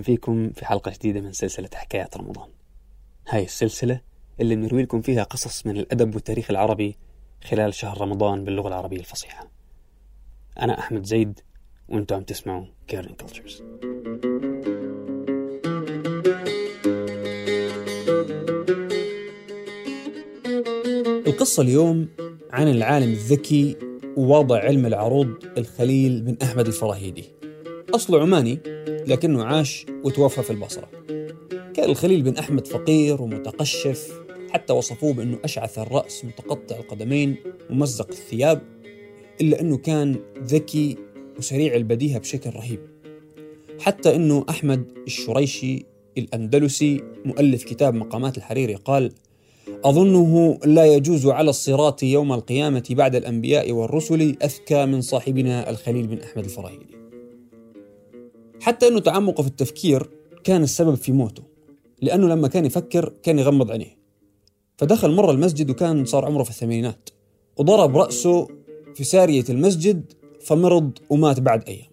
أهلا فيكم في حلقة جديدة من سلسلة حكايات رمضان. هاي السلسلة اللي بنروي لكم فيها قصص من الأدب والتاريخ العربي خلال شهر رمضان باللغة العربية الفصيحة. أنا أحمد زيد وأنتم عم تسمعوا Kerning Cultures القصة اليوم عن العالم الذكي وواضع علم العروض الخليل بن أحمد الفراهيدي. أصله عماني لكنه عاش وتوفى في البصرة. كان الخليل بن أحمد فقير ومتقشف حتى وصفوه بأنه أشعث الرأس متقطع القدمين ممزق الثياب إلا أنه كان ذكي وسريع البديهة بشكل رهيب. حتى أنه أحمد الشريشي الأندلسي مؤلف كتاب مقامات الحريري قال أظنه لا يجوز على الصراط يوم القيامة بعد الأنبياء والرسل أذكى من صاحبنا الخليل بن أحمد الفراهيدي. حتى أنه تعمقه في التفكير كان السبب في موته. لأنه لما كان يفكر كان يغمض عينيه. فدخل مرة المسجد وكان صار عمره في الثمانينات. وضرب رأسه في سارية المسجد فمرض ومات بعد أيام.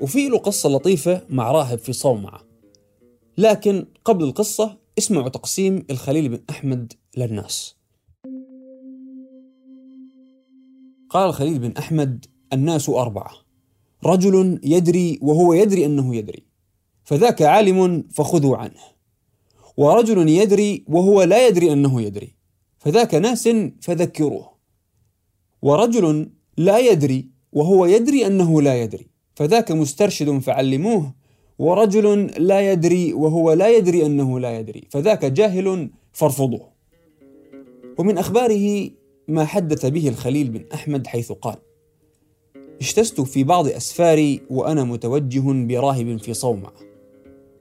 وفي له قصة لطيفة مع راهب في صومعة لكن قبل القصة اسمعوا تقسيم الخليل بن أحمد للناس. قال الخليل بن أحمد الناس أربعة. رجل يدري وهو يدري أنه يدري فذاك عالم فخذوا عنه. ورجل يدري وهو لا يدري أنه يدري فذاك ناس فذكروه. ورجل لا يدري وهو يدري أنه لا يدري فذاك مسترشد فعلموه. ورجل لا يدري وهو لا يدري أنه لا يدري فذاك جاهل فارفضوه. ومن أخباره ما حدث به الخليل بن أحمد حيث قال اجتزت في بعض أسفاري وأنا متوجه براهب في صومعة.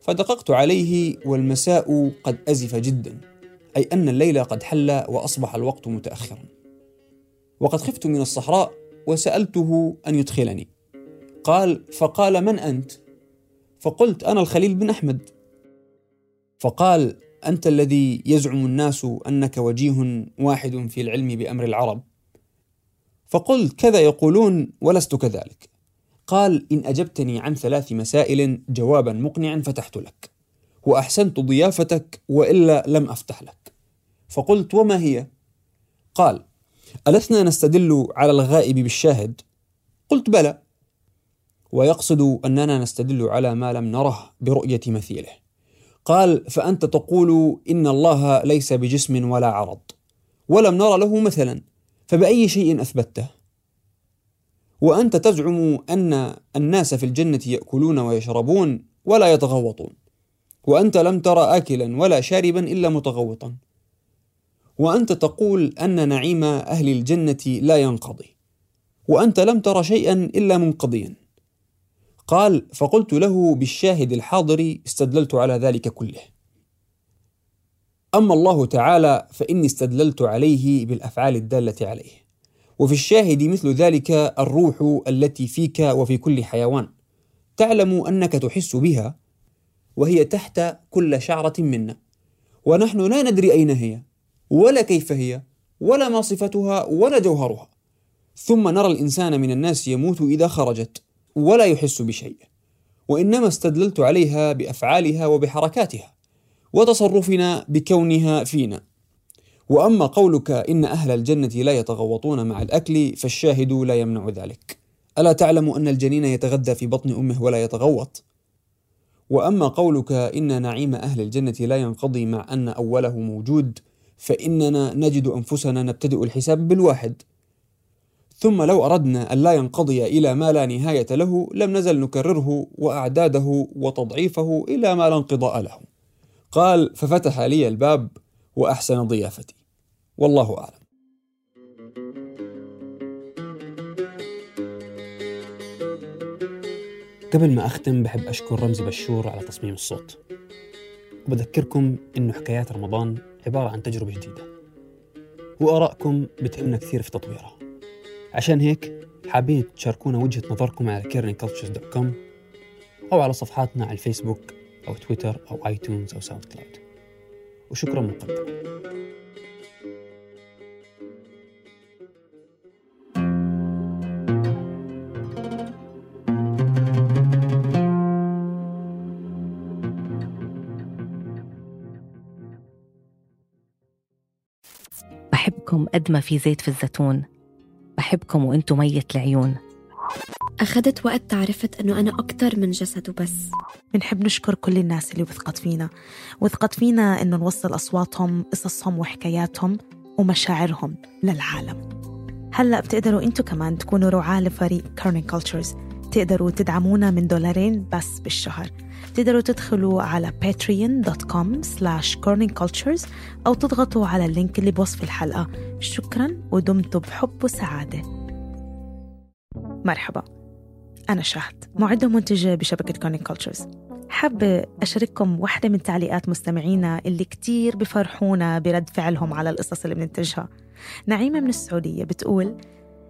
فدققت عليه والمساء قد أزف جدا أي أن الليل قد حل وأصبح الوقت متأخرا. وقد خفت من الصحراء وسألته أن يدخلني. قال فقال من أنت؟ فقلت أنا الخليل بن أحمد. فقال أنت الذي يزعم الناس أنك وجيه واحد في العلم بأمر العرب. فقلت كذا يقولون ولست كذلك. قال إن أجبتني عن ثلاث مسائل جوابا مقنعا فتحت لك. وأحسنت ضيافتك وإلا لم أفتح لك. فقلت وما هي؟ قال ألسنا نستدل على الغائب بالشاهد؟ قلت بلى. ويقصد أننا نستدل على ما لم نره برؤية مثيله. قال فأنت تقول إن الله ليس بجسم ولا عرض. ولم نر له مثلا. فبأي شيء أثبته؟ وأنت تزعم أن الناس في الجنة يأكلون ويشربون ولا يتغوطون وأنت لم تر آكلا ولا شاربا إلا متغوطا وأنت تقول أن نعيم أهل الجنة لا ينقضي وأنت لم تر شيئا إلا منقضيا قال فقلت له بالشاهد الحاضر استدللت على ذلك كله أما الله تعالى فإني استدللت عليه بالأفعال الدالة عليه. وفي الشاهد مثل ذلك الروح التي فيك وفي كل حيوان. تعلم أنك تحس بها وهي تحت كل شعرة منا. ونحن لا ندري أين هي ولا كيف هي ولا ما صفتها ولا جوهرها. ثم نرى الإنسان من الناس يموت إذا خرجت ولا يحس بشيء. وإنما استدللت عليها بأفعالها وبحركاتها. وتصرفنا بكونها فينا. وأما قولك إن أهل الجنة لا يتغوطون مع الأكل فالشاهد لا يمنع ذلك. ألا تعلم أن الجنين يتغذى في بطن أمه ولا يتغوط؟ وأما قولك إن نعيم أهل الجنة لا ينقضي مع أن أوله موجود فإننا نجد أنفسنا نبتدئ الحساب بالواحد. ثم لو أردنا أن لا ينقضي إلى ما لا نهاية له لم نزل نكرره وأعداده وتضعيفه إلى ما لا انقضاء له. قال ففتح لي الباب وأحسن ضيافتي. والله أعلم. قبل ما أختم بحب أشكر رمزي بشور على تصميم الصوت. وبذكركم إنه حكايات رمضان عبارة عن تجربة جديدة. وآرائكم بتهمنا كثير في تطويرها. عشان هيك حابين تشاركونا وجهة نظركم على kerningcultures.com أو على صفحاتنا على الفيسبوك أو تويتر أو iTunes أو SoundCloud. وشكرا مقدما بحبكم قد ما في زيت في الزيتون. بحبكم وإنتم مية العيون. أخذت وقت عرفت أنه أنا أكتر من جسد وبس. بنحب نشكر كل الناس اللي وثقت فينا. وثقت فينا إنه نوصل أصواتهم قصصهم وحكاياتهم ومشاعرهم للعالم. هلأ بتقدروا أنتوا كمان تكونوا رعاة لفريق كارنين كولتشرز تقدروا تدعمونا من دولارين بس بالشهر. تقدروا تدخلوا على patreon.com slash cultures أو تضغطوا على ال link اللي بوصف الحلقة. شكرا ودمتم بحب وسعادة. مرحبا. أنا شهد معدة ومنتجة بشبكة Kerning Cultures حابة أشارككم واحدة من تعليقات مستمعينا اللي كتير بفرحونا برد فعلهم على القصص اللي بننتجها. نعيمة من السعودية بتقول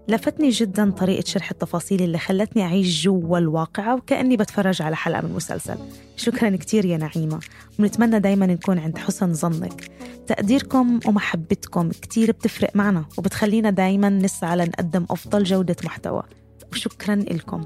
لفتني جدا طريقة شرح التفاصيل اللي خلتني أعيش جوا الواقعة وكأني بتفرج على حلقة من مسلسل. شكرا كتير يا نعيمة. ونتمنى دايما نكون عند حسن ظنك. تقديركم ومحبتكم كتير بتفرق معنا وبتخلينا دايما نسعى لنقدم أفضل جودة محتوى. وشكرا لكم